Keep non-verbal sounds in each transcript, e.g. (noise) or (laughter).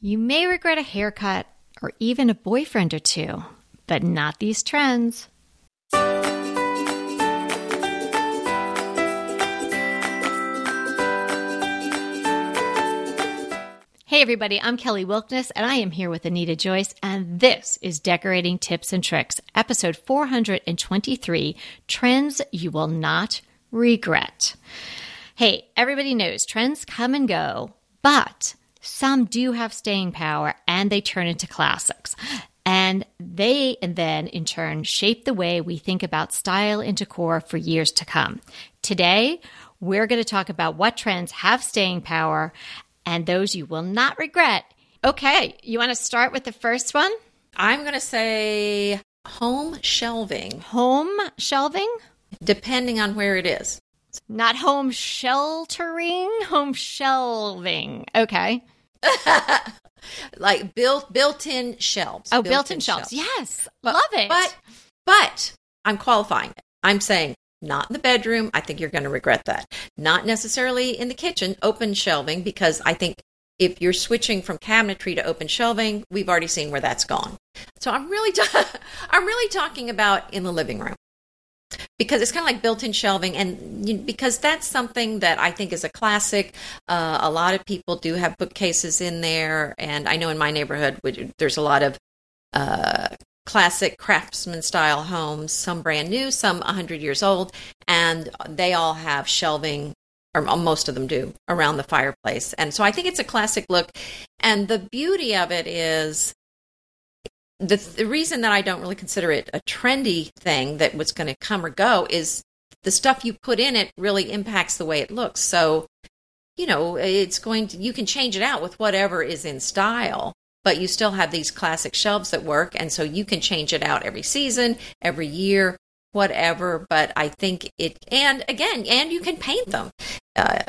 You may regret a haircut or even a boyfriend or two, but not these trends. Hey, everybody, I'm Kelly Wilkniss, and I am here with Anita Joyce, and this is Decorating Tips and Tricks, episode 423 Trends You Will Not Regret. Hey, everybody knows trends come and go, but some do have staying power and they turn into classics. And they, and then in turn, shape the way we think about style and decor for years to come. Today, we're going to talk about what trends have staying power and those you will not regret. Okay, you want to start with the first one? I'm going to say home shelving. Home shelving? Depending on where it is. Not home sheltering, home shelving. Okay. (laughs) like built built-in shelves. Oh, built-in, built-in shelves. shelves. Yes. But, Love it. But but I'm qualifying it. I'm saying not in the bedroom. I think you're going to regret that. Not necessarily in the kitchen, open shelving, because I think if you're switching from cabinetry to open shelving, we've already seen where that's gone. So I'm really, (laughs) ta- I'm really talking about in the living room because it's kind of like built-in shelving and you because that's something that i think is a classic uh, a lot of people do have bookcases in there and i know in my neighborhood there's a lot of uh, classic craftsman style homes, some brand new, some 100 years old, and they all have shelving, or most of them do, around the fireplace. And so I think it's a classic look. And the beauty of it is the, the reason that I don't really consider it a trendy thing that was going to come or go is the stuff you put in it really impacts the way it looks. So, you know, it's going to, you can change it out with whatever is in style but you still have these classic shelves that work. And so you can change it out every season, every year, whatever. But I think it, and again, and you can paint them. Uh,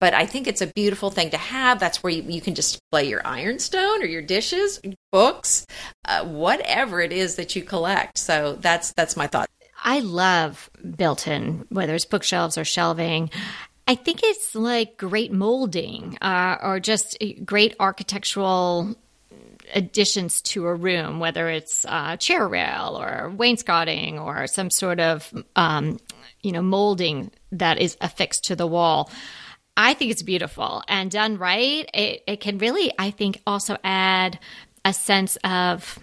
but I think it's a beautiful thing to have. That's where you, you can display your ironstone or your dishes, books, uh, whatever it is that you collect. So that's that's my thought. I love built-in, whether it's bookshelves or shelving. I think it's like great molding uh, or just great architectural additions to a room, whether it's a chair rail or wainscoting or some sort of um, you know molding that is affixed to the wall. I think it's beautiful and done right. It, it can really, I think, also add a sense of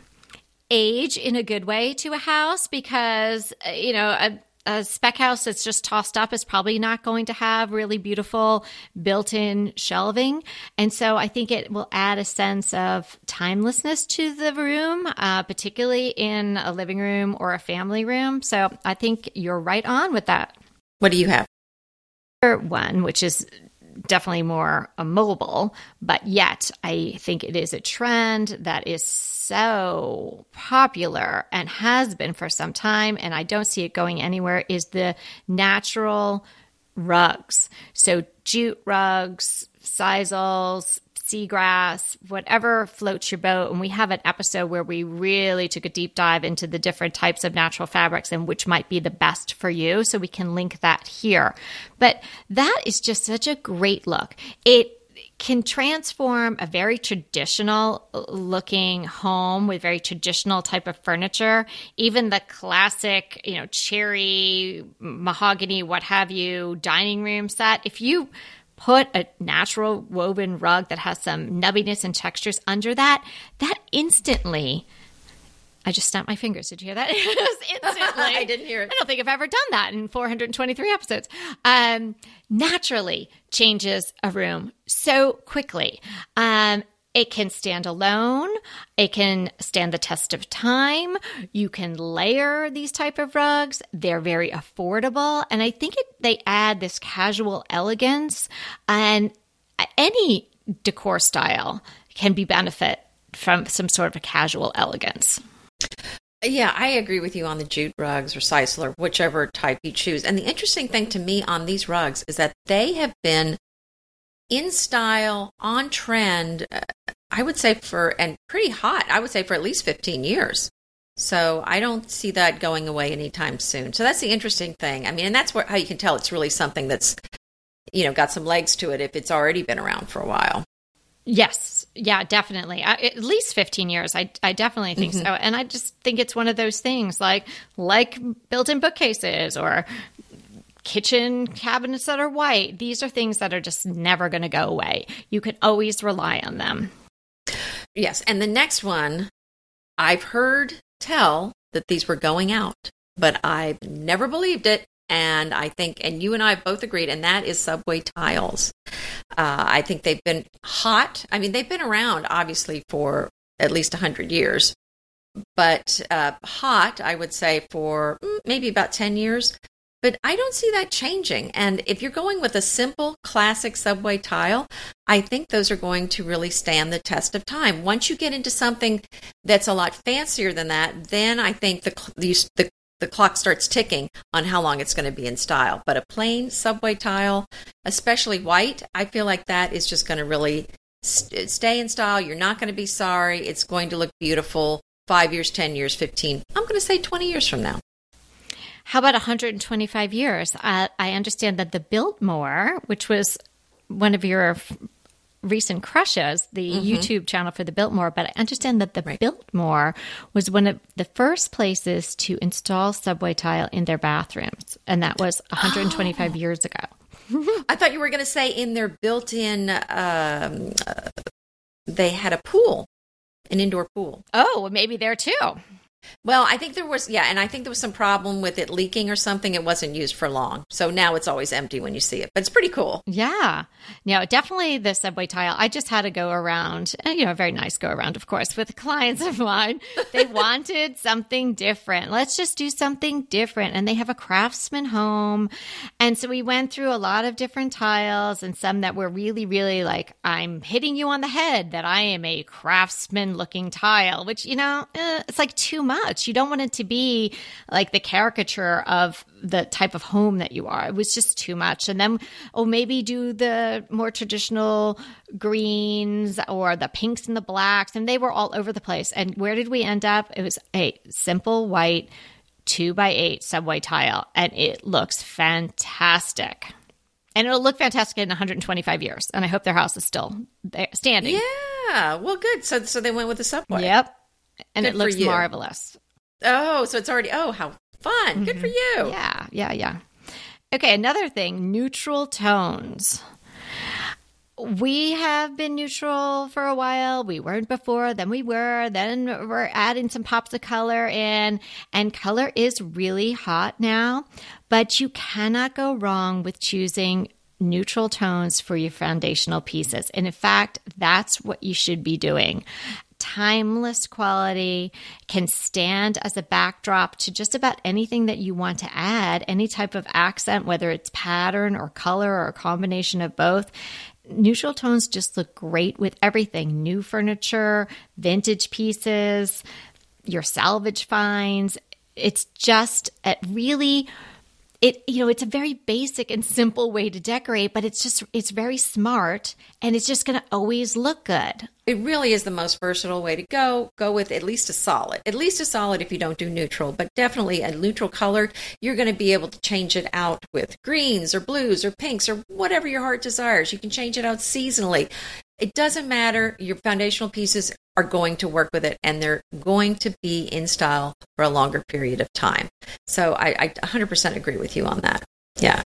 age in a good way to a house because you know a, a spec house that's just tossed up is probably not going to have really beautiful built in shelving. And so I think it will add a sense of timelessness to the room, uh, particularly in a living room or a family room. So I think you're right on with that. What do you have? One, which is definitely more mobile, but yet I think it is a trend that is so popular and has been for some time, and I don't see it going anywhere, is the natural rugs. So jute rugs, sisals, seagrass, whatever floats your boat. And we have an episode where we really took a deep dive into the different types of natural fabrics and which might be the best for you. So we can link that here. But that is just such a great look. It can transform a very traditional looking home with very traditional type of furniture even the classic you know cherry mahogany what have you dining room set if you put a natural woven rug that has some nubbiness and textures under that, that instantly. I just snapped my fingers. Did you hear that? (laughs) (laughs) instantly. I didn't hear it. I don't think I've ever done that in 423 episodes. Um, naturally changes a room so quickly. Um, it can stand alone. It can stand the test of time. You can layer these type of rugs. They're very affordable. And I think it, they add this casual elegance and any decor style can be benefit from some sort of a casual elegance. Yeah, I agree with you on the jute rugs or sisal or whichever type you choose. And the interesting thing to me on these rugs is that they have been in style, on trend, uh, I would say for, and pretty hot, I would say for at least 15 years. So I don't see that going away anytime soon. So that's the interesting thing. I mean, and that's where, how you can tell it's really something that's, you know, got some legs to it if it's already been around for a while. Yes. Yeah, definitely. I, at least 15 years. I, I definitely think mm-hmm. so. And I just think it's one of those things like like built-in bookcases or kitchen cabinets that are white. These are things that are just never going to go away. You can always rely on them. Yes, and the next one I've heard tell that these were going out, but I've never believed it and I think, and you and I both agreed, and that is subway tiles. Uh, I think they've been hot. I mean, they've been around obviously for at least 100 years, but uh, hot, I would say, for mm, maybe about 10 years. But I don't see that changing. And if you're going with a simple classic subway tile, I think those are going to really stand the test of time. Once you get into something that's a lot fancier than that, then I think the, the, the the clock starts ticking on how long it's going to be in style. But a plain subway tile, especially white, I feel like that is just going to really st- stay in style. You're not going to be sorry. It's going to look beautiful five years, 10 years, 15. I'm going to say 20 years from now. How about 125 years? Uh, I understand that the Biltmore, which was one of your recent crushes, the mm-hmm. YouTube channel for the Biltmore, but I understand that the right. Biltmore was one of the first places to install subway tile in their bathrooms, and that was (gasps) 125 oh. years ago. (laughs) I thought you were going to say in their built-in. Um, uh, they had a pool, an indoor pool. Oh, maybe there too. Well, I think there was, yeah, and I think there was some problem with it leaking or something. It wasn't used for long. So now it's always empty when you see it, but it's pretty cool. Yeah. No, definitely the subway tile. I just had to go around, eh, you know, a very nice go around, of course, with (laughs) clients of mine. They wanted something different. Let's just do something different. And they have a craftsman home. And so we went through a lot of different tiles and some that were really, really like, I'm hitting you on the head that I am a craftsman looking tile, which, you know, eh, it's like too much much. You don't want it to be like the caricature of the type of home that you are. It was just too much. And then, oh, maybe do the more traditional greens or the pinks and the blacks. And they were all over the place. And where did we end up? It was a simple white two by eight subway tile, and it looks fantastic. And it'll look fantastic in 125 years. And I hope their house is still there, standing. Yeah. Well, good. So, so they went with the subway. Yep and Good it looks marvelous. Oh, so it's already oh how fun. Mm-hmm. Good for mm-hmm. you. Yeah, yeah, yeah. Okay, another thing, neutral tones. We have been neutral for a while. We weren't before, then we were, then we're adding some pops of color in, and color is really hot now. But you cannot go wrong with choosing neutral tones for your foundational pieces. And in fact, that's what you should be doing timeless quality, can stand as a backdrop to just about anything that you want to add, any type of accent, whether it's pattern or color or a combination of both. Neutral tones just look great with everything new furniture, vintage pieces, your salvage finds. It's just a really it you know it's a very basic and simple way to decorate but it's just it's very smart and it's just going to always look good it really is the most versatile way to go go with at least a solid at least a solid if you don't do neutral but definitely a neutral color you're going to be able to change it out with greens or blues or pinks or whatever your heart desires you can change it out seasonally it doesn't matter. Your foundational pieces are going to work with it and they're going to be in style for a longer period of time. So I, I 100% agree with you on that. Yeah.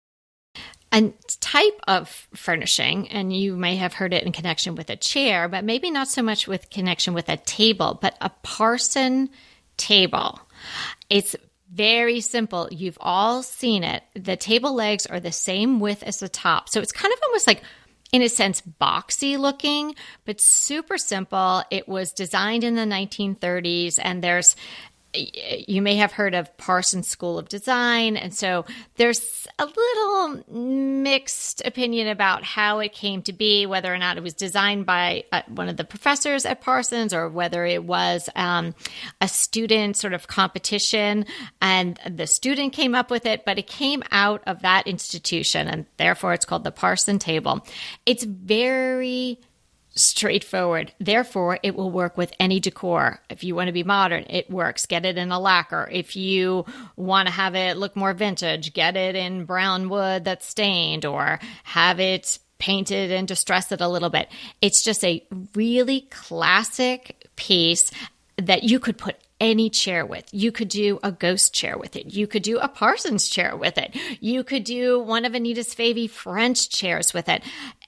A type of furnishing, and you may have heard it in connection with a chair, but maybe not so much with connection with a table, but a parson table. It's very simple. You've all seen it. The table legs are the same width as the top. So it's kind of almost like in a sense boxy looking, but super simple. It was designed in the 1930s, and there's you may have heard of Parsons School of Design. And so there's a little mixed opinion about how it came to be, whether or not it was designed by uh, one of the professors at Parsons or whether it was um, a student sort of competition and the student came up with it, but it came out of that institution. And therefore, it's called the Parson Table. It's very straightforward. Therefore, it will work with any decor. If you want to be modern, it works. Get it in a lacquer. If you want to have it look more vintage, get it in brown wood that's stained or have it paint it and distress it a little bit. It's just a really classic piece that you could put any chair with. You could do a ghost chair with it. You could do a Parsons chair with it. You could do one of Anita's Favy French chairs with it.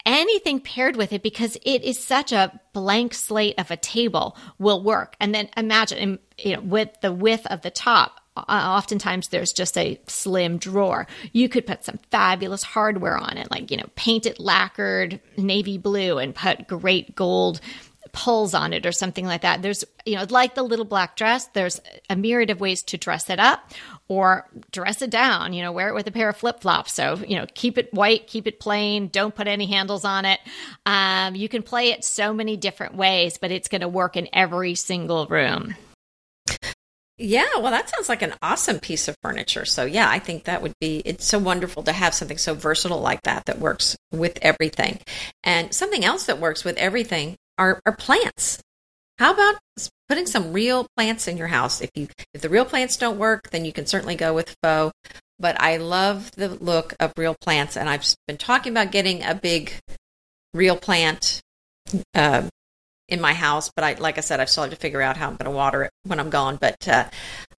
Anything paired with it because it is such a blank slate of a table will work. And then imagine, you know, with the width of the top, uh, oftentimes there's just a slim drawer. You could put some fabulous hardware on it, like, you know, paint it lacquered navy blue and put great gold pulls on it or something like that. There's, you know, like the little black dress, there's a myriad of ways to dress it up or dress it down, you know, wear it with a pair of flip flops. So, you know, keep it white, keep it plain, don't put any handles on it. Um, you can play it so many different ways, but it's going to work in every single room. Yeah, well, that sounds like an awesome piece of furniture. So, yeah, I think that would be, it's so wonderful to have something so versatile like that that works with everything. And something else that works with everything are, are plants. How about putting some real plants in your house? If you if the real plants don't work, then you can certainly go with faux. But I love the look of real plants, and I've been talking about getting a big real plant uh, in my house, but I, like I said, I still have to figure out how I'm going to water it when I'm gone. But uh,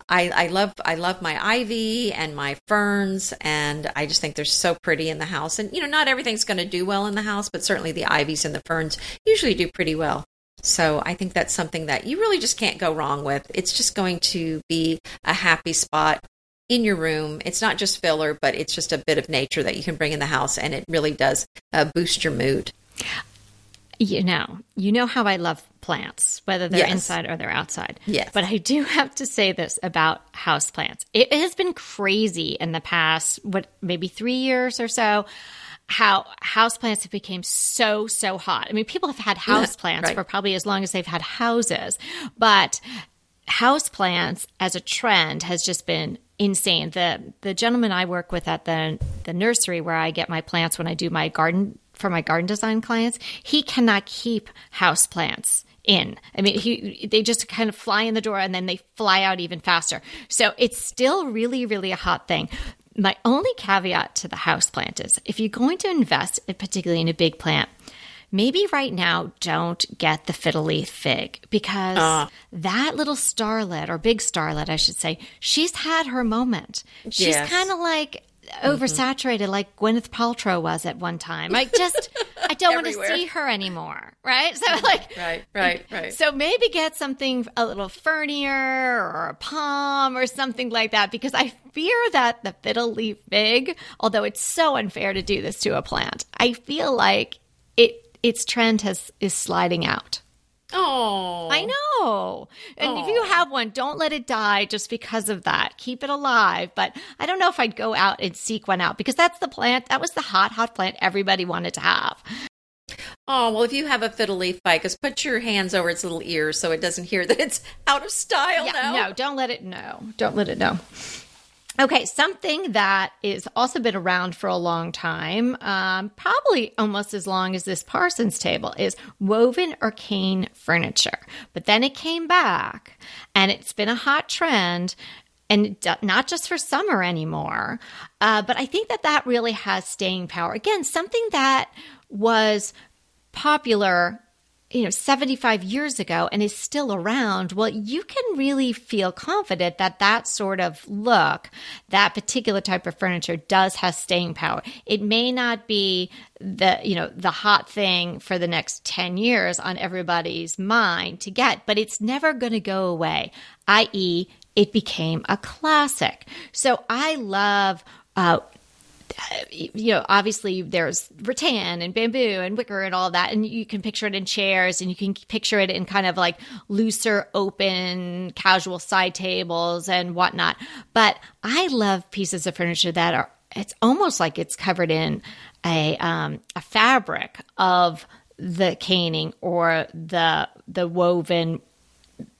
I, I love, I love my ivy and my ferns, and I just think they're so pretty in the house. And you know, not everything's going to do well in the house, but certainly the ivies and the ferns usually do pretty well. So I think that's something that you really just can't go wrong with. It's just going to be a happy spot in your room. It's not just filler, but it's just a bit of nature that you can bring in the house, and it really does uh, boost your mood. You know, you know how I love plants, whether they're yes. inside or they're outside. Yes. But I do (laughs) have to say this about house plants. It has been crazy in the past, what, maybe three years or so, how house plants have become so, so hot. I mean, people have had house (laughs) plants right. for probably as long as they've had houses, but house plants as a trend has just been insane. The the gentleman I work with at the the nursery where I get my plants when I do my garden for my garden design clients, he cannot keep house plants in. I mean, he they just kind of fly in the door and then they fly out even faster. So it's still really, really a hot thing. My only caveat to the house plant is if you're going to invest, particularly in a big plant, maybe right now don't get the fiddle leaf fig because uh. that little starlet or big starlet, I should say, she's had her moment. She's yes. kind of like Mm-hmm. oversaturated like Gwyneth Paltrow was at one time. I just I don't want to see her anymore, right? So mm-hmm. like right, right, right. So maybe get something a little fernier or a palm or something like that because I fear that the fiddle leaf fig, although it's so unfair to do this to a plant, I feel like it its trend has is sliding out. Oh, I know. And Aww. if you have one, don't let it die just because of that. Keep it alive. But I don't know if I'd go out and seek one out because that's the plant. That was the hot, hot plant everybody wanted to have. Oh, well, if you have a fiddle leaf ficus, put your hands over its little ears so it doesn't hear that it's out of style yeah, now. No, don't let it know. Don't let it know. Okay, something that is also been around for a long time, um, probably almost as long as this Parsons table, is woven or cane furniture. But then it came back, and it's been a hot trend and not just for summer anymore. Uh, but I think that that really has staying power. Again, something that was popular you know 75 years ago and is still around well you can really feel confident that that sort of look that particular type of furniture does have staying power. It may not be the you know the hot thing for the next 10 years on everybody's mind to get but it's never going to go away i.e it became a classic. So i love uh, you know, obviously there's rattan and bamboo and wicker and all that. And you can picture it in chairs and you can picture it in kind of like looser, open, casual side tables and whatnot. But I love pieces of furniture that are, it's almost like it's covered in a, um, a fabric of the caning or the, the woven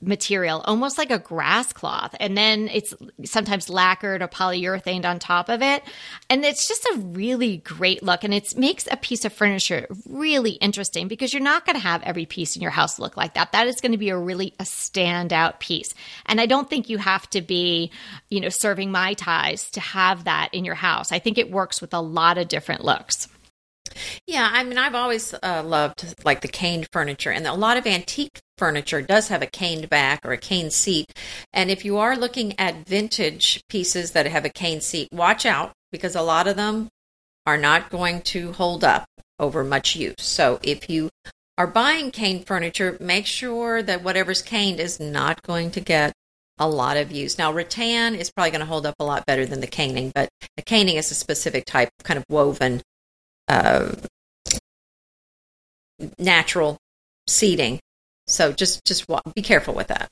material, almost like a grass cloth. And then it's sometimes lacquered or polyurethane on top of it. And it's just a really great look. And it makes a piece of furniture really interesting because you're not going to have every piece in your house look like that. That is going to be a really a standout piece. And I don't think you have to be, you know, serving my ties to have that in your house. I think it works with a lot of different looks. Yeah, I mean, I've always uh, loved like the caned furniture, and a lot of antique furniture does have a caned back or a cane seat. And if you are looking at vintage pieces that have a cane seat, watch out because a lot of them are not going to hold up over much use. So if you are buying cane furniture, make sure that whatever's caned is not going to get a lot of use. Now, rattan is probably going to hold up a lot better than the caning, but the caning is a specific type, kind of woven, uh, natural seating. So just just be careful with that.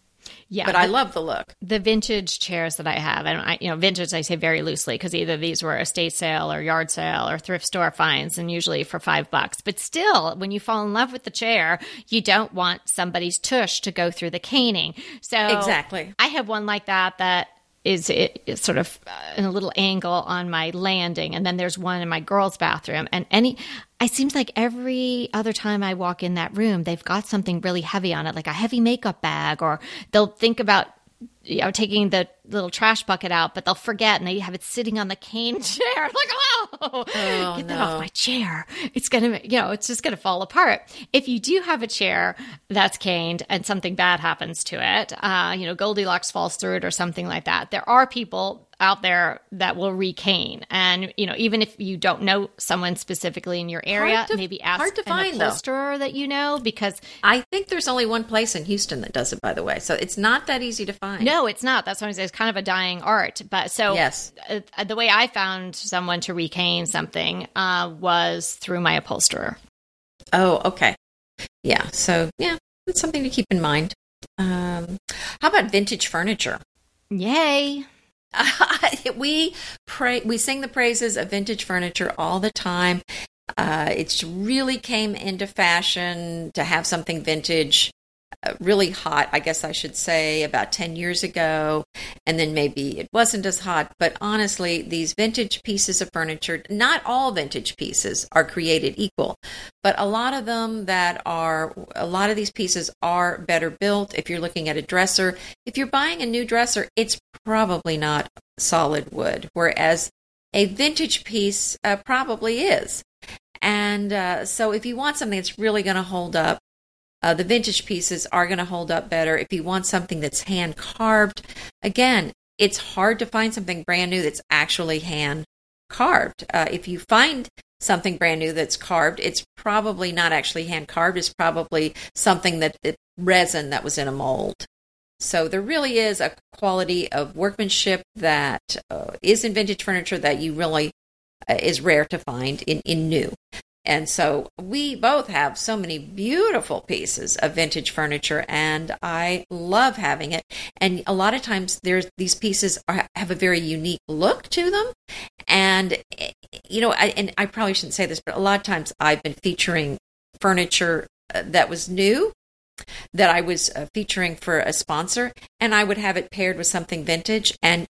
Yeah, but I love the look. The vintage chairs that I have, and I, you know, vintage I say very loosely because either these were estate sale or yard sale or thrift store finds, and usually for five bucks. But still, when you fall in love with the chair, you don't want somebody's tush to go through the caning. So exactly, I have one like that that is it, it's sort of uh, in a little angle on my landing and then there's one in my girls bathroom and any it seems like every other time I walk in that room, they've got something really heavy on it, like a heavy makeup bag, or they'll think about you know, taking the little trash bucket out, but they'll forget and they have it sitting on the cane (laughs) chair. like, oh, oh get that off my chair. It's going to, you know, it's just going to fall apart. If you do have a chair that's caned and something bad happens to it, uh, you know, Goldilocks falls through it or something like that, there are people out there that will recane. And, you know, even if you don't know someone specifically in your area, to, maybe ask hard to an find, upholsterer though. that you know because I think there's only one place in Houston that does it, by the way. So it's not that easy to find. No, it's not. That's why I'm saying it's kind of a dying art. But so yes. Uh, the way I found someone to recane something uh, was through my upholsterer. Oh, okay. Yeah. So, yeah, it's something to keep in mind. Um, how about vintage furniture? Yay. (laughs) we pray, we sing the praises of vintage furniture all the time. Uh, it's really came into fashion to have something vintage uh, really hot, I guess I should say, about 10 years ago. And then maybe it wasn't as hot. But honestly, these vintage pieces of furniture, not all vintage pieces are created equal, but a lot of them that are, a lot of these pieces are better built. If you're looking at a dresser, if you're buying a new dresser, it's probably not solid wood, whereas a vintage piece uh, probably is. And uh, so if you want something that's really going to hold up, uh, the vintage pieces are going to hold up better. If you want something that's hand carved, again, it's hard to find something brand new that's actually hand carved. Uh, if you find something brand new that's carved, it's probably not actually hand carved. It's probably something that, that resin that was in a mold. So there really is a quality of workmanship that uh, is in vintage furniture that you really uh, is rare to find in, in new. And so we both have so many beautiful pieces of vintage furniture, and I love having it. And a lot of times, there's these pieces are, have a very unique look to them. And you know, I, and I probably shouldn't say this, but a lot of times I've been featuring furniture uh, that was new that I was uh, featuring for a sponsor, and I would have it paired with something vintage, and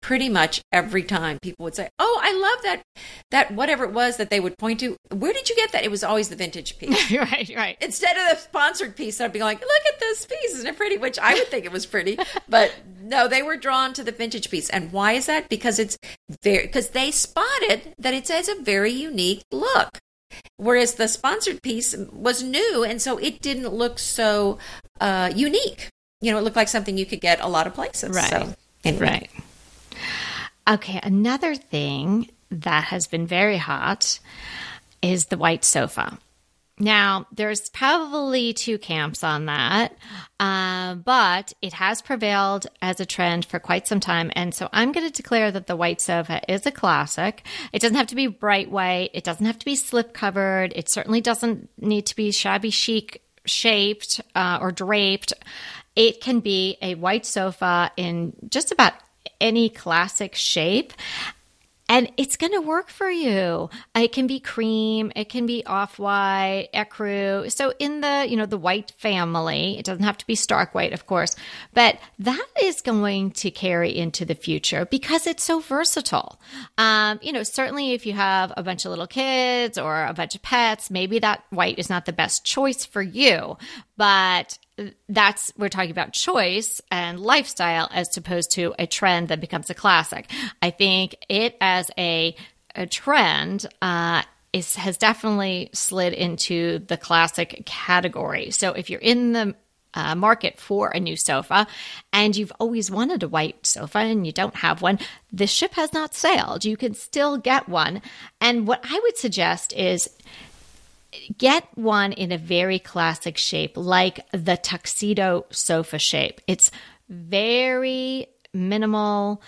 pretty much every time people would say, "Oh, I love that that whatever it was that they would point to. Where did you get that?" It was always the vintage piece. (laughs) right, right. Instead of the sponsored piece, I'd be like, "Look at this piece, isn't it pretty?" Which I would think it was pretty, (laughs) but no, they were drawn to the vintage piece. And why is that? Because it's very because they spotted that it has a very unique look. Whereas the sponsored piece was new, and so it didn't look so uh, unique. You know, it looked like something you could get a lot of places. Right. So, anyway. Right. Okay, another thing that has been very hot is the white sofa. Now, there's probably two camps on that, uh, but it has prevailed as a trend for quite some time. And so I'm going to declare that the white sofa is a classic. It doesn't have to be bright white, it doesn't have to be slip covered, it certainly doesn't need to be shabby chic shaped uh, or draped. It can be a white sofa in just about any classic shape and it's going to work for you. It can be cream, it can be off-white, ecru. So in the, you know, the white family, it doesn't have to be stark white, of course, but that is going to carry into the future because it's so versatile. Um, you know, certainly if you have a bunch of little kids or a bunch of pets, maybe that white is not the best choice for you, but that's we're talking about choice and lifestyle as opposed to a trend that becomes a classic. I think it as a a trend uh, is has definitely slid into the classic category. So if you're in the uh, market for a new sofa and you've always wanted a white sofa and you don't have one, the ship has not sailed. You can still get one. And what I would suggest is get one in a very classic shape, like the tuxedo sofa shape. It's very minimal,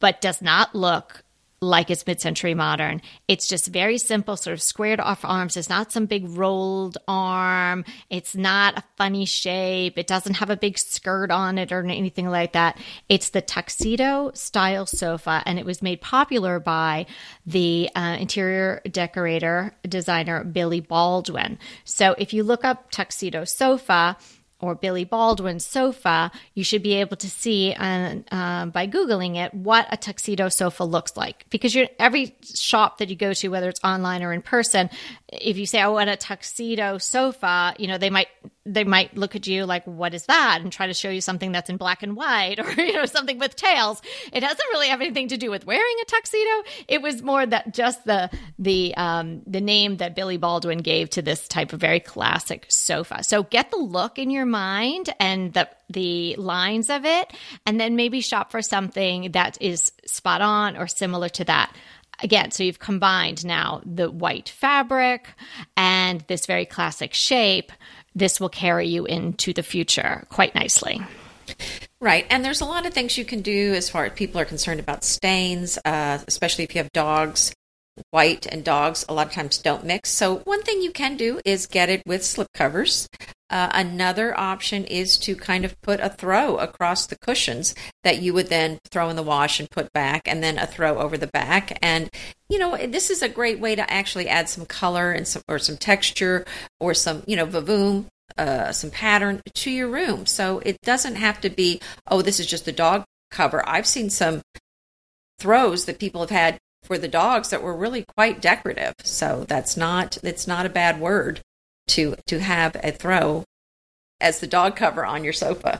but does not look like it's mid-century modern. It's just very simple, sort of squared off arms. It's not some big rolled arm. It's not a funny shape. It doesn't have a big skirt on it or anything like that. It's the tuxedo style sofa, and it was made popular by the uh, interior decorator designer Billy Baldwin. So if you look up tuxedo sofa, or Billy Baldwin's sofa, you should be able to see uh, uh, by Googling it what a tuxedo sofa looks like. Because every shop that you go to, whether it's online or in person, if you say, I want a tuxedo sofa, you know, they might they might look at you like, what is that? And try to show you something that's in black and white (laughs) or, you know, something with tails. It doesn't really have anything to do with wearing a tuxedo. It was more that just the, the, um, the name that Billy Baldwin gave to this type of very classic sofa. So get the look in your mind and the, the lines of it, and then maybe shop for something that is spot on or similar to that again, so you've combined now the white fabric and this very classic shape this will carry you into the future quite nicely. Right. And there's a lot of things you can do as far as people are concerned about stains, uh, especially if you have dogs. White and dogs a lot of times don't mix. So, one thing you can do is get it with slip covers. Uh, another option is to kind of put a throw across the cushions that you would then throw in the wash and put back, and then a throw over the back. And you know, this is a great way to actually add some color and some or some texture or some you know vavoom. Uh, some pattern to your room. So it doesn't have to be, oh, this is just a dog cover. I've seen some throws that people have had for the dogs that were really quite decorative. So that's not it's not a bad word to to have a throw as the dog cover on your sofa.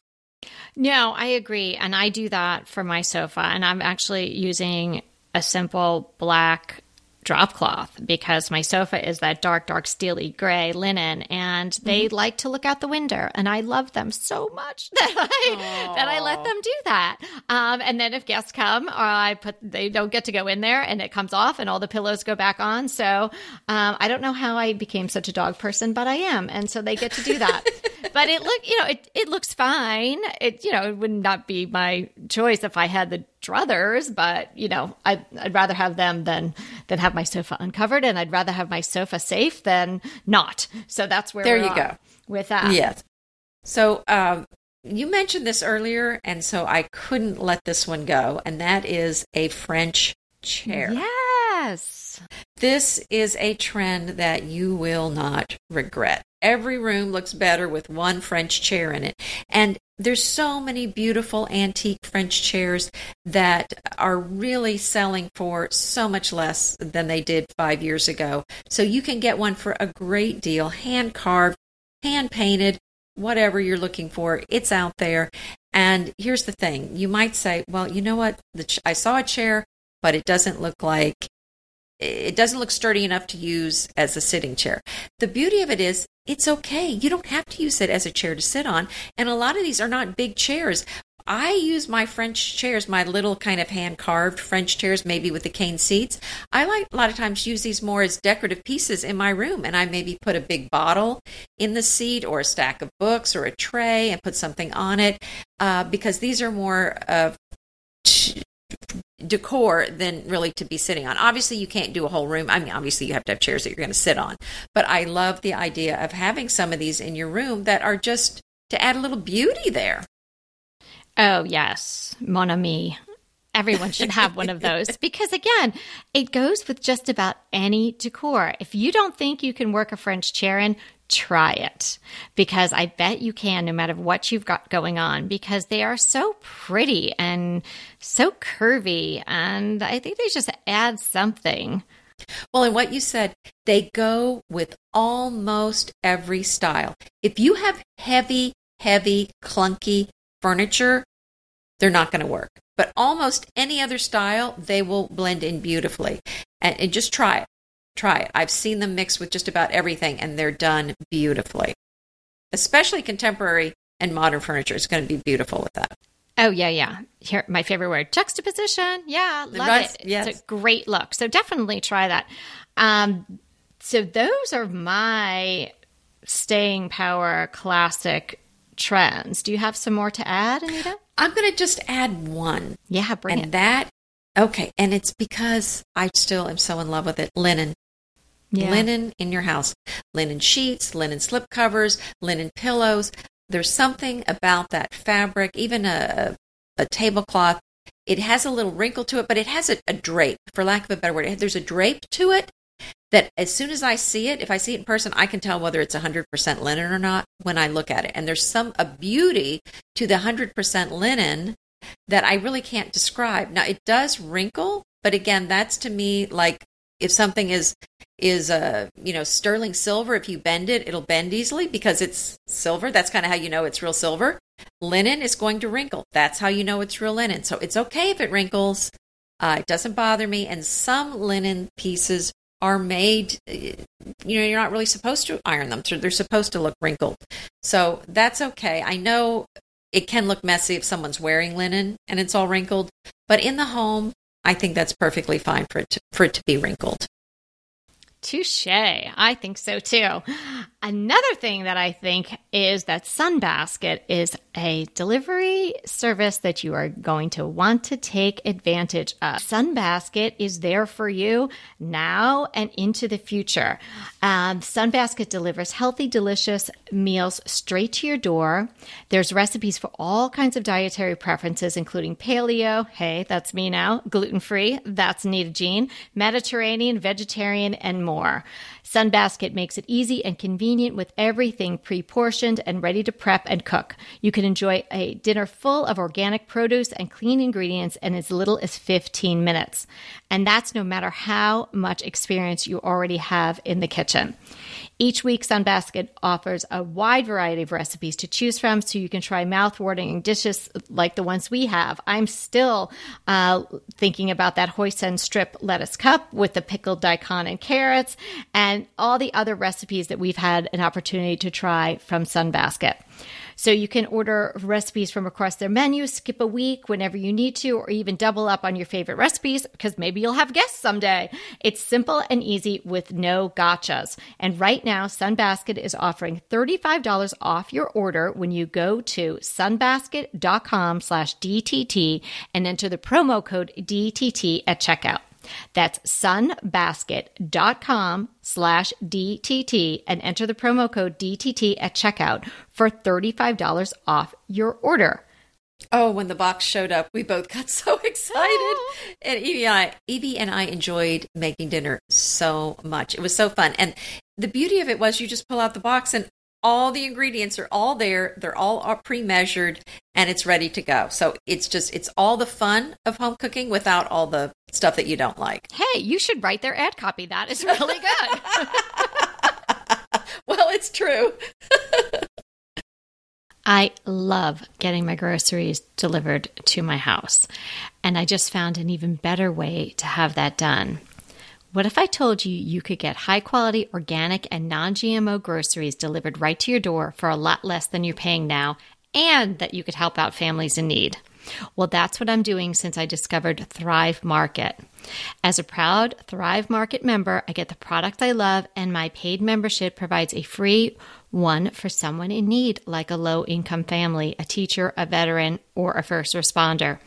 No, I agree. And I do that for my sofa. And I'm actually using a simple black drop cloth because my sofa is that dark, dark, steely gray linen, and they mm-hmm. like to look out the window, and I love them so much (laughs) that I that I let them do that. Um, and then if guests come, or I put they don't get to go in there, and it comes off, and all the pillows go back on. So um, I don't know how I became such a dog person, but I am, and so they get to do that. (laughs) but it look you know it it looks fine. It you know it would not be my choice if I had the druthers, but you know, I'd, I'd rather have them than than have my sofa uncovered, and I'd rather have my sofa safe than not. So that's where there you go with that. Yes. So um, you mentioned this earlier, and so I couldn't let this one go, and that is a French chair. Yes. This is a trend that you will not regret. Every room looks better with one French chair in it. And there's so many beautiful antique French chairs that are really selling for so much less than they did five years ago. So you can get one for a great deal, hand carved, hand painted, whatever you're looking for. It's out there. And here's the thing you might say, well, you know what? Ch- I saw a chair, but it doesn't look like it doesn't look sturdy enough to use as a sitting chair. The beauty of it is it's okay. You don't have to use it as a chair to sit on. And a lot of these are not big chairs. I use my French chairs, my little kind of hand carved French chairs, maybe with the cane seats. I like a lot of times use these more as decorative pieces in my room, and I maybe put a big bottle in the seat or a stack of books or a tray and put something on it uh, because these are more of decor than really to be sitting on. Obviously, you can't do a whole room. I mean, obviously, you have to have chairs that you're going to sit on. But I love the idea of having some of these in your room that are just to add a little beauty there. Oh, yes, mon ami. Everyone should have one of those (laughs) because, again, it goes with just about any decor. If you don't think you can work a French chair in, try it because I bet you can no matter what you've got going on because they are so pretty and so curvy and I think they just add something. Well, and what you said, they go with almost every style. If you have heavy, heavy, clunky furniture, they're not going to work. But almost any other style, they will blend in beautifully. And, and just try it try it. I've seen them mixed with just about everything, and they're done beautifully. Especially contemporary and modern furniture is going to be beautiful with that. Oh yeah, yeah. Here, my favorite word, juxtaposition. Yeah, love Right, it. yes. It's a great look. So definitely try that. Um, so those are my staying power classic trends. Do you have some more to add, Anita? I'm going to just add one. Yeah, bring and it. that, okay. And it's because I still am so in love with it. Linen. Yeah. Linen in your house. Linen sheets, linen slip covers, linen pillows. There's something about that fabric, even a, a tablecloth. It has a little wrinkle to it, but it has a, a drape, for lack of a better word. There's a drape to it that as soon as I see it, if I see it in person, I can tell whether it's 100% linen or not when I look at it. And there's some a beauty to the 100% linen that I really can't describe. Now it does wrinkle, but again, that's to me like if something is is uh you know sterling silver if you bend it it'll bend easily because it's silver. That's kind of how you know it's real silver. Linen is going to wrinkle. That's how you know it's real linen. So it's okay if it wrinkles. Uh, it doesn't bother me. And some linen pieces are made uh, you know you're not really supposed to iron them. So they're supposed to look wrinkled. So that's okay. I know it can look messy if someone's wearing linen and it's all wrinkled. But in the home i think that's perfectly fine for it to, for it to be wrinkled Touche. I think so too. Another thing that I think is that Sunbasket is a delivery service that you are going to want to take advantage of. Sunbasket is there for you now and into the future. Um, Sunbasket delivers healthy, delicious meals straight to your door. There's recipes for all kinds of dietary preferences, including paleo. Hey, that's me now. Gluten free. That's Nita Jean. Mediterranean, vegetarian, and more. Sunbasket makes it easy and convenient with everything pre portioned and ready to prep and cook. You can enjoy a dinner full of organic produce and clean ingredients in as little as 15 minutes. And that's no matter how much experience you already have in the kitchen. Each week, Sunbasket offers a wide variety of recipes to choose from so you can try mouth-watering dishes like the ones we have. I'm still uh, thinking about that hoisin strip lettuce cup with the pickled daikon and carrots and all the other recipes that we've had an opportunity to try from Sunbasket. So you can order recipes from across their menu, skip a week whenever you need to, or even double up on your favorite recipes because maybe you'll have guests someday. It's simple and easy with no gotchas. And right now, Sunbasket is offering $35 off your order when you go to sunbasket.com slash DTT and enter the promo code DTT at checkout. That's sunbasket.com slash DTT and enter the promo code DTT at checkout for $35 off your order. Oh, when the box showed up, we both got (laughs) so excited. Oh. And Evie and I, Evie and I enjoyed making dinner so much. It was so fun. And the beauty of it was you just pull out the box and all the ingredients are all there. They're all pre-measured and it's ready to go. So it's just it's all the fun of home cooking without all the stuff that you don't like. Hey, you should write their ad copy. That is really good. (laughs) Well, it's true. (laughs) I love getting my groceries delivered to my house. And I just found an even better way to have that done. What if I told you you could get high quality organic and non GMO groceries delivered right to your door for a lot less than you're paying now, and that you could help out families in need? Well, that's what I'm doing since I discovered Thrive Market. As a proud Thrive Market member, I get the products I love, and my paid membership provides a free one for someone in need, like a low income family, a teacher, a veteran, or a first responder.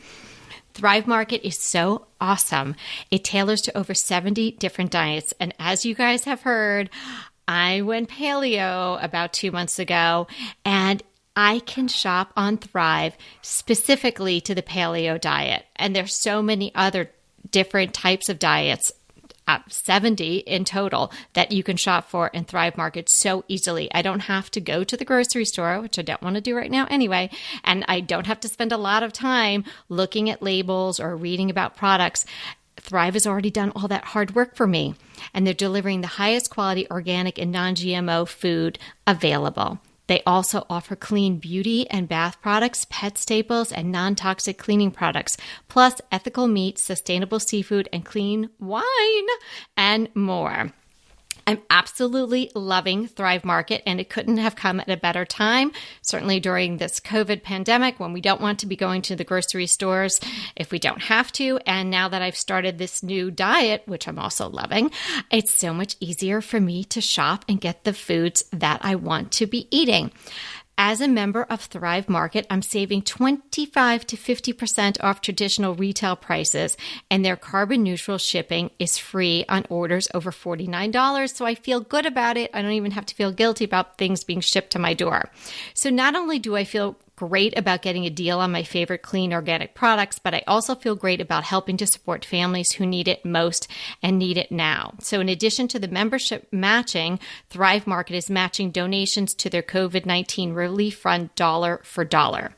Thrive Market is so awesome. It tailors to over 70 different diets. And as you guys have heard, I went paleo about two months ago and I can shop on Thrive specifically to the paleo diet. And there's so many other different types of diets uh, 70 in total that you can shop for in Thrive Market so easily. I don't have to go to the grocery store, which I don't want to do right now anyway, and I don't have to spend a lot of time looking at labels or reading about products. Thrive has already done all that hard work for me, and they're delivering the highest quality organic and non GMO food available. They also offer clean beauty and bath products, pet staples, and non toxic cleaning products, plus ethical meat, sustainable seafood, and clean wine, and more. I'm absolutely loving Thrive Market, and it couldn't have come at a better time. Certainly during this COVID pandemic when we don't want to be going to the grocery stores if we don't have to. And now that I've started this new diet, which I'm also loving, it's so much easier for me to shop and get the foods that I want to be eating. As a member of Thrive Market, I'm saving 25 to 50% off traditional retail prices, and their carbon neutral shipping is free on orders over $49. So I feel good about it. I don't even have to feel guilty about things being shipped to my door. So not only do I feel great about getting a deal on my favorite clean organic products, but I also feel great about helping to support families who need it most and need it now. So, in addition to the membership matching, Thrive Market is matching donations to their COVID 19 relief fund dollar for dollar.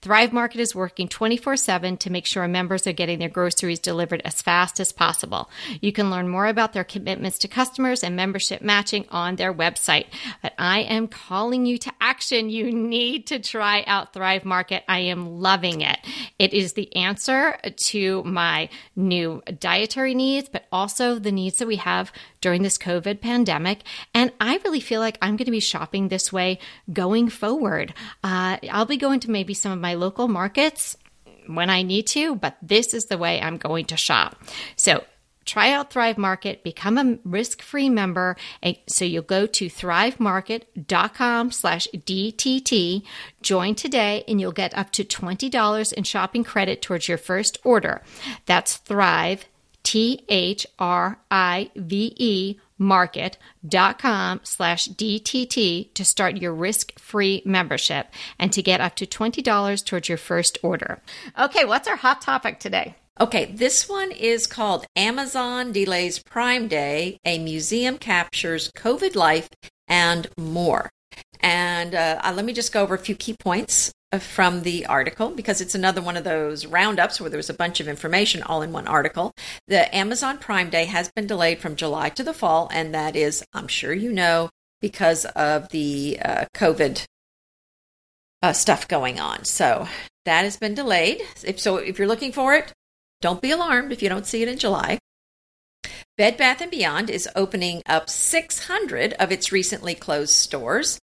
Thrive Market is working 24 7 to make sure members are getting their groceries delivered as fast as possible. You can learn more about their commitments to customers and membership matching on their website. But I am calling you to action. You need to try out Thrive Market. I am loving it. It is the answer to my new dietary needs, but also the needs that we have during this COVID pandemic. And I really feel like I'm going to be shopping this way going forward. Uh, I'll be going to maybe some of my local markets when I need to, but this is the way I'm going to shop. So try out Thrive Market, become a risk-free member. So you'll go to thrivemarket.com slash DTT, join today, and you'll get up to $20 in shopping credit towards your first order. That's Thrive, T H R I V E market.com slash DTT to start your risk free membership and to get up to $20 towards your first order. Okay, what's our hot topic today? Okay, this one is called Amazon Delays Prime Day, a museum captures COVID life and more. And uh, uh let me just go over a few key points from the article because it's another one of those roundups where there's a bunch of information all in one article. The Amazon Prime Day has been delayed from July to the fall, and that is, I'm sure you know, because of the uh, COVID uh, stuff going on. So that has been delayed. If so, if you're looking for it, don't be alarmed if you don't see it in July. Bed Bath & Beyond is opening up 600 of its recently closed stores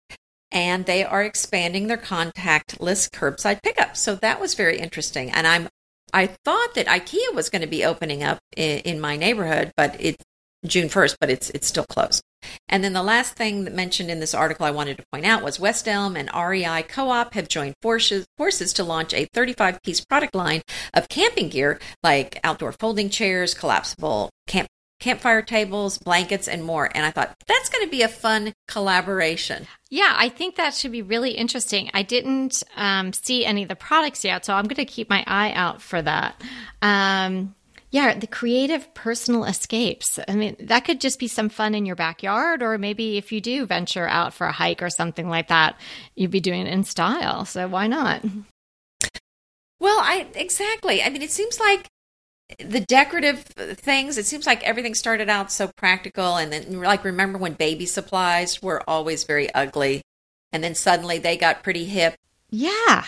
and they are expanding their contactless curbside pickup. So that was very interesting. And I'm I thought that IKEA was going to be opening up in, in my neighborhood, but it's June 1st, but it's it's still closed. And then the last thing that mentioned in this article I wanted to point out was West Elm and REI Co-op have joined forces forces to launch a 35-piece product line of camping gear like outdoor folding chairs, collapsible camp campfire tables, blankets, and more. And I thought that's going to be a fun collaboration. Yeah, I think that should be really interesting. I didn't um, see any of the products yet, so I'm going to keep my eye out for that. Um, yeah, the creative personal escapes. I mean, that could just be some fun in your backyard, or maybe if you do venture out for a hike or something like that, you'd be doing it in style. So why not? Well, I exactly. I mean, it seems like the decorative things it seems like everything started out so practical and then like remember when baby supplies were always very ugly and then suddenly they got pretty hip yeah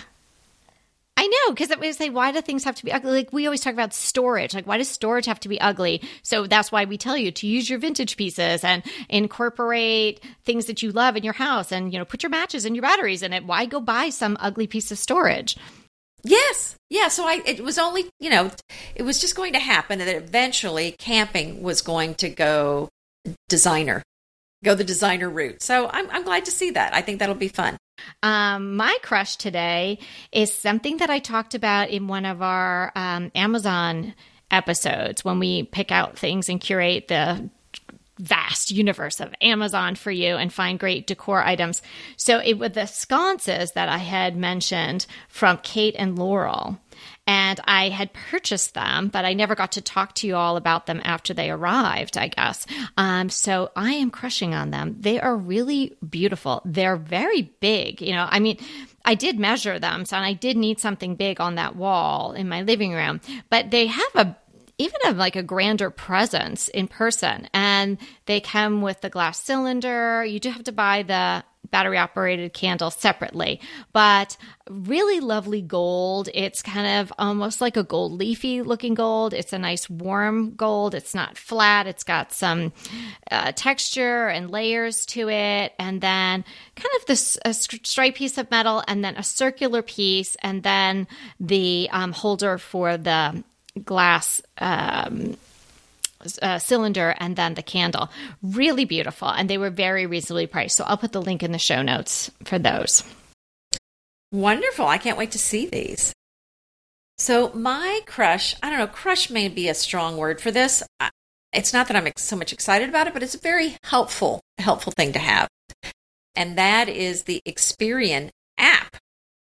I know because we say, why do things have to be ugly? Like we always talk about storage. Like, why does storage have to be ugly? So that's why we tell you to use your vintage pieces and incorporate things that you love in your house and, you know, put your matches and your batteries in it. Why go buy some ugly piece of storage? Yes. Yeah. So I, it was only, you know, it was just going to happen that eventually camping was going to go designer, go the designer route. So I'm, I'm glad to see that. I think that'll be fun. Um, my crush today is something that I talked about in one of our um, Amazon episodes when we pick out things and curate the vast universe of Amazon for you and find great decor items. So it was the sconces that I had mentioned from Kate and Laurel. And I had purchased them, but I never got to talk to you all about them after they arrived, I guess. Um, so I am crushing on them. They are really beautiful. They're very big. You know, I mean, I did measure them, so I did need something big on that wall in my living room, but they have a even of like a grander presence in person. And they come with the glass cylinder. You do have to buy the battery operated candle separately. But really lovely gold. It's kind of almost like a gold leafy looking gold. It's a nice warm gold. It's not flat. It's got some uh, texture and layers to it. And then kind of this a straight piece of metal and then a circular piece and then the um, holder for the glass um, uh, cylinder and then the candle. Really beautiful. And they were very reasonably priced. So I'll put the link in the show notes for those. Wonderful. I can't wait to see these. So, my crush, I don't know, crush may be a strong word for this. It's not that I'm so much excited about it, but it's a very helpful, helpful thing to have. And that is the Experian app.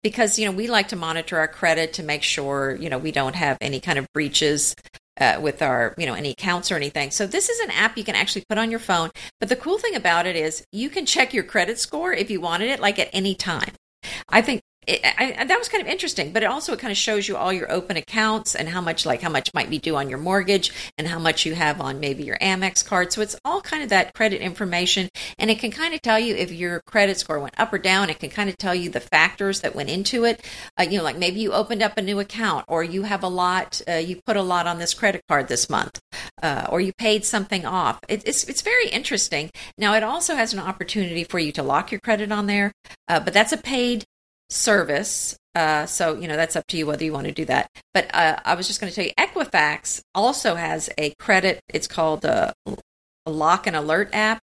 Because, you know, we like to monitor our credit to make sure, you know, we don't have any kind of breaches uh, with our, you know, any accounts or anything. So this is an app you can actually put on your phone. But the cool thing about it is you can check your credit score if you wanted it, like at any time. I think it, I, that was kind of interesting, but it also it kind of shows you all your open accounts and how much like how much might be due on your mortgage and how much you have on maybe your Amex card. So it's all kind of that credit information, and it can kind of tell you if your credit score went up or down. It can kind of tell you the factors that went into it. Uh, you know, like maybe you opened up a new account, or you have a lot, uh, you put a lot on this credit card this month, uh, or you paid something off. It, it's it's very interesting. Now it also has an opportunity for you to lock your credit on there, uh, but that's a paid service. Uh, so, you know, that's up to you whether you want to do that. But uh, I was just going to tell you, Equifax also has a credit. It's called a, a lock and alert app.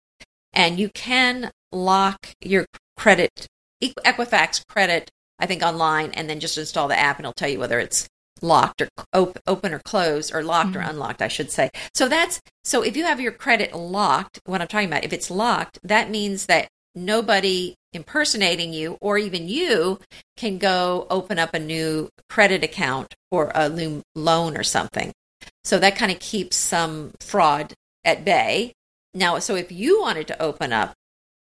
And you can lock your credit, Equifax credit, I think, online, and then just install the app and it'll tell you whether it's locked or op- open or closed or locked mm-hmm. or unlocked i should say so that's so if you have your credit locked what i'm talking about if it's locked that means that nobody impersonating you or even you can go open up a new credit account or a loan or something. So that kind of keeps some fraud at bay. Now, so if you wanted to open up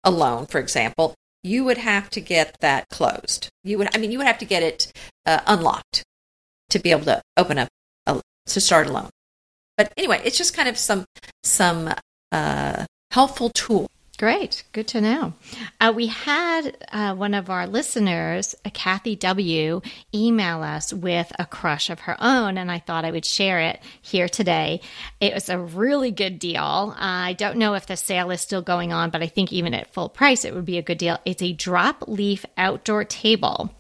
a loan, for example, you would have to get that closed. You would, I mean, you would have to get it uh, unlocked to be able to open up a, to start a loan. But anyway, it's just kind of some some uh, helpful tool Great. Good to know. Uh, we had uh, one of our listeners, Kathy W., email us with a crush of her own, and I thought I would share it here today. It was a really good deal. Uh, I don't know if the sale is still going on, but I think even at full price, it would be a good deal. It's a drop leaf outdoor table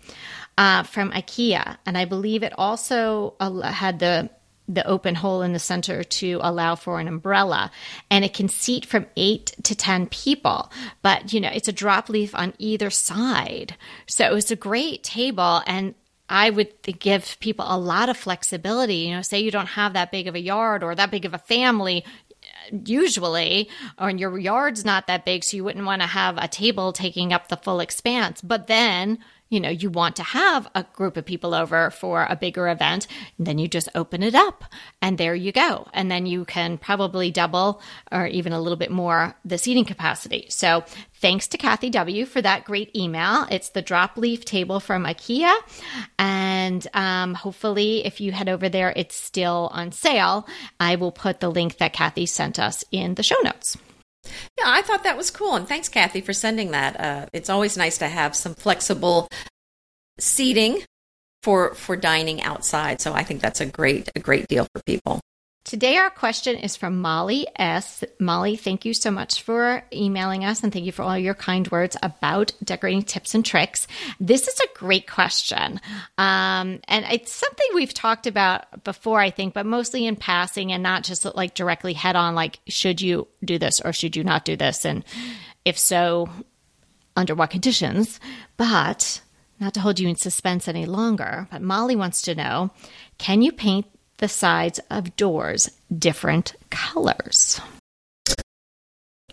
uh, from IKEA, and I believe it also had the the open hole in the center to allow for an umbrella and it can seat from 8 to 10 people but you know it's a drop leaf on either side so it's a great table and I would give people a lot of flexibility. You know, say you don't have that big of a yard or that big of a family, uh, usually, or your yard's not that big, so you wouldn't want to have a table taking up the full expanse. But then you know, you want to have a group of people over for a bigger event, then you just open it up and there you go. And then you can probably double or even a little bit more the seating capacity. So thanks to Kathy W for that great email. It's the drop leaf table from IKEA. And um, hopefully, if you head over there, it's still on sale. I will put the link that Kathy sent us in the show notes. Yeah, I thought that was cool, and thanks, Kathy, for sending that. Uh, it's always nice to have some flexible seating for for dining outside. So I think that's a great a great deal for people. Today, our question is from Molly S. Molly, thank you so much for emailing us and thank you for all your kind words about decorating tips and tricks. This is a great question. Um, and it's something we've talked about before, I think, but mostly in passing and not just like directly head on, like, should you do this or should you not do this? And if so, under what conditions? But not to hold you in suspense any longer, but Molly wants to know can you paint the sides of doors different colors?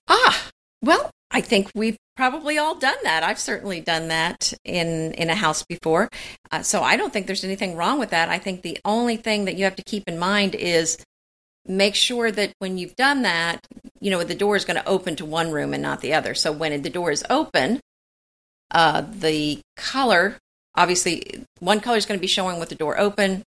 Ah, well, I think we've probably all done that. I've certainly done that in in a house before. Uh, so I don't think there's anything wrong with that. I think the only thing that you have to keep in mind is make sure that when you've done that, you know, the door is going to open to one room and not the other. So when the door is open, uh, the color, obviously, one color is going to be showing with the door open,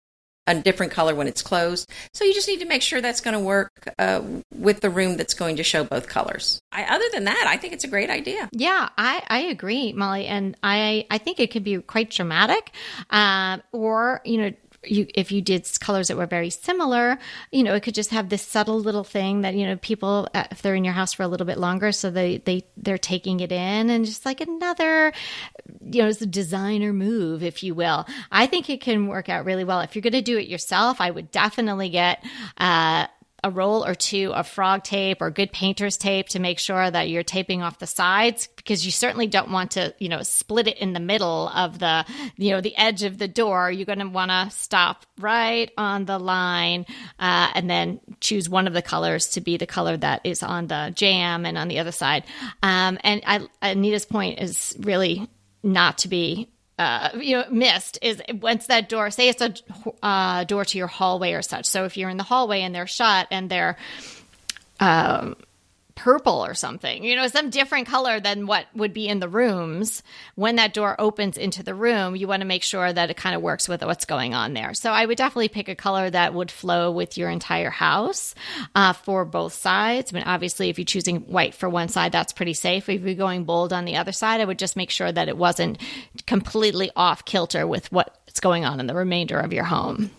a different color when it's closed. So you just need to make sure that's going to work uh, with the room that's going to show both colors. I, other than that, I think it's a great idea. Yeah, I, I agree, Molly, and I I think it could be quite dramatic, uh, or you know you if you did colors that were very similar, you know, it could just have this subtle little thing that you know people uh, if they're in your house for a little bit longer, so they they they're taking it in and just like another, you know, it's a designer move, if you will. I think it can work out really well if you're going to do it yourself. I would definitely get. Uh, a roll or two of frog tape or good painter's tape to make sure that you're taping off the sides because you certainly don't want to, you know, split it in the middle of the, you know, the edge of the door. You're going to want to stop right on the line uh, and then choose one of the colors to be the color that is on the jamb and on the other side. Um, and I, Anita's point is really not to be uh, you know missed is once that door say it's a uh, door to your hallway or such. So if you're in the hallway and they're shut and they're um, purple or something, you know, some different color than what would be in the rooms. When that door opens into the room, you want to make sure that it kind of works with what's going on there. So I would definitely pick a color that would flow with your entire house uh, for both sides. I mean, obviously, if you're choosing white for one side, that's pretty safe. If you're going bold on the other side, I would just make sure that it wasn't completely off kilter with what's going on in the remainder of your home.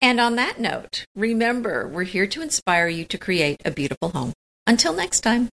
And on that note, remember, we're here to inspire you to create a beautiful home. Until next time.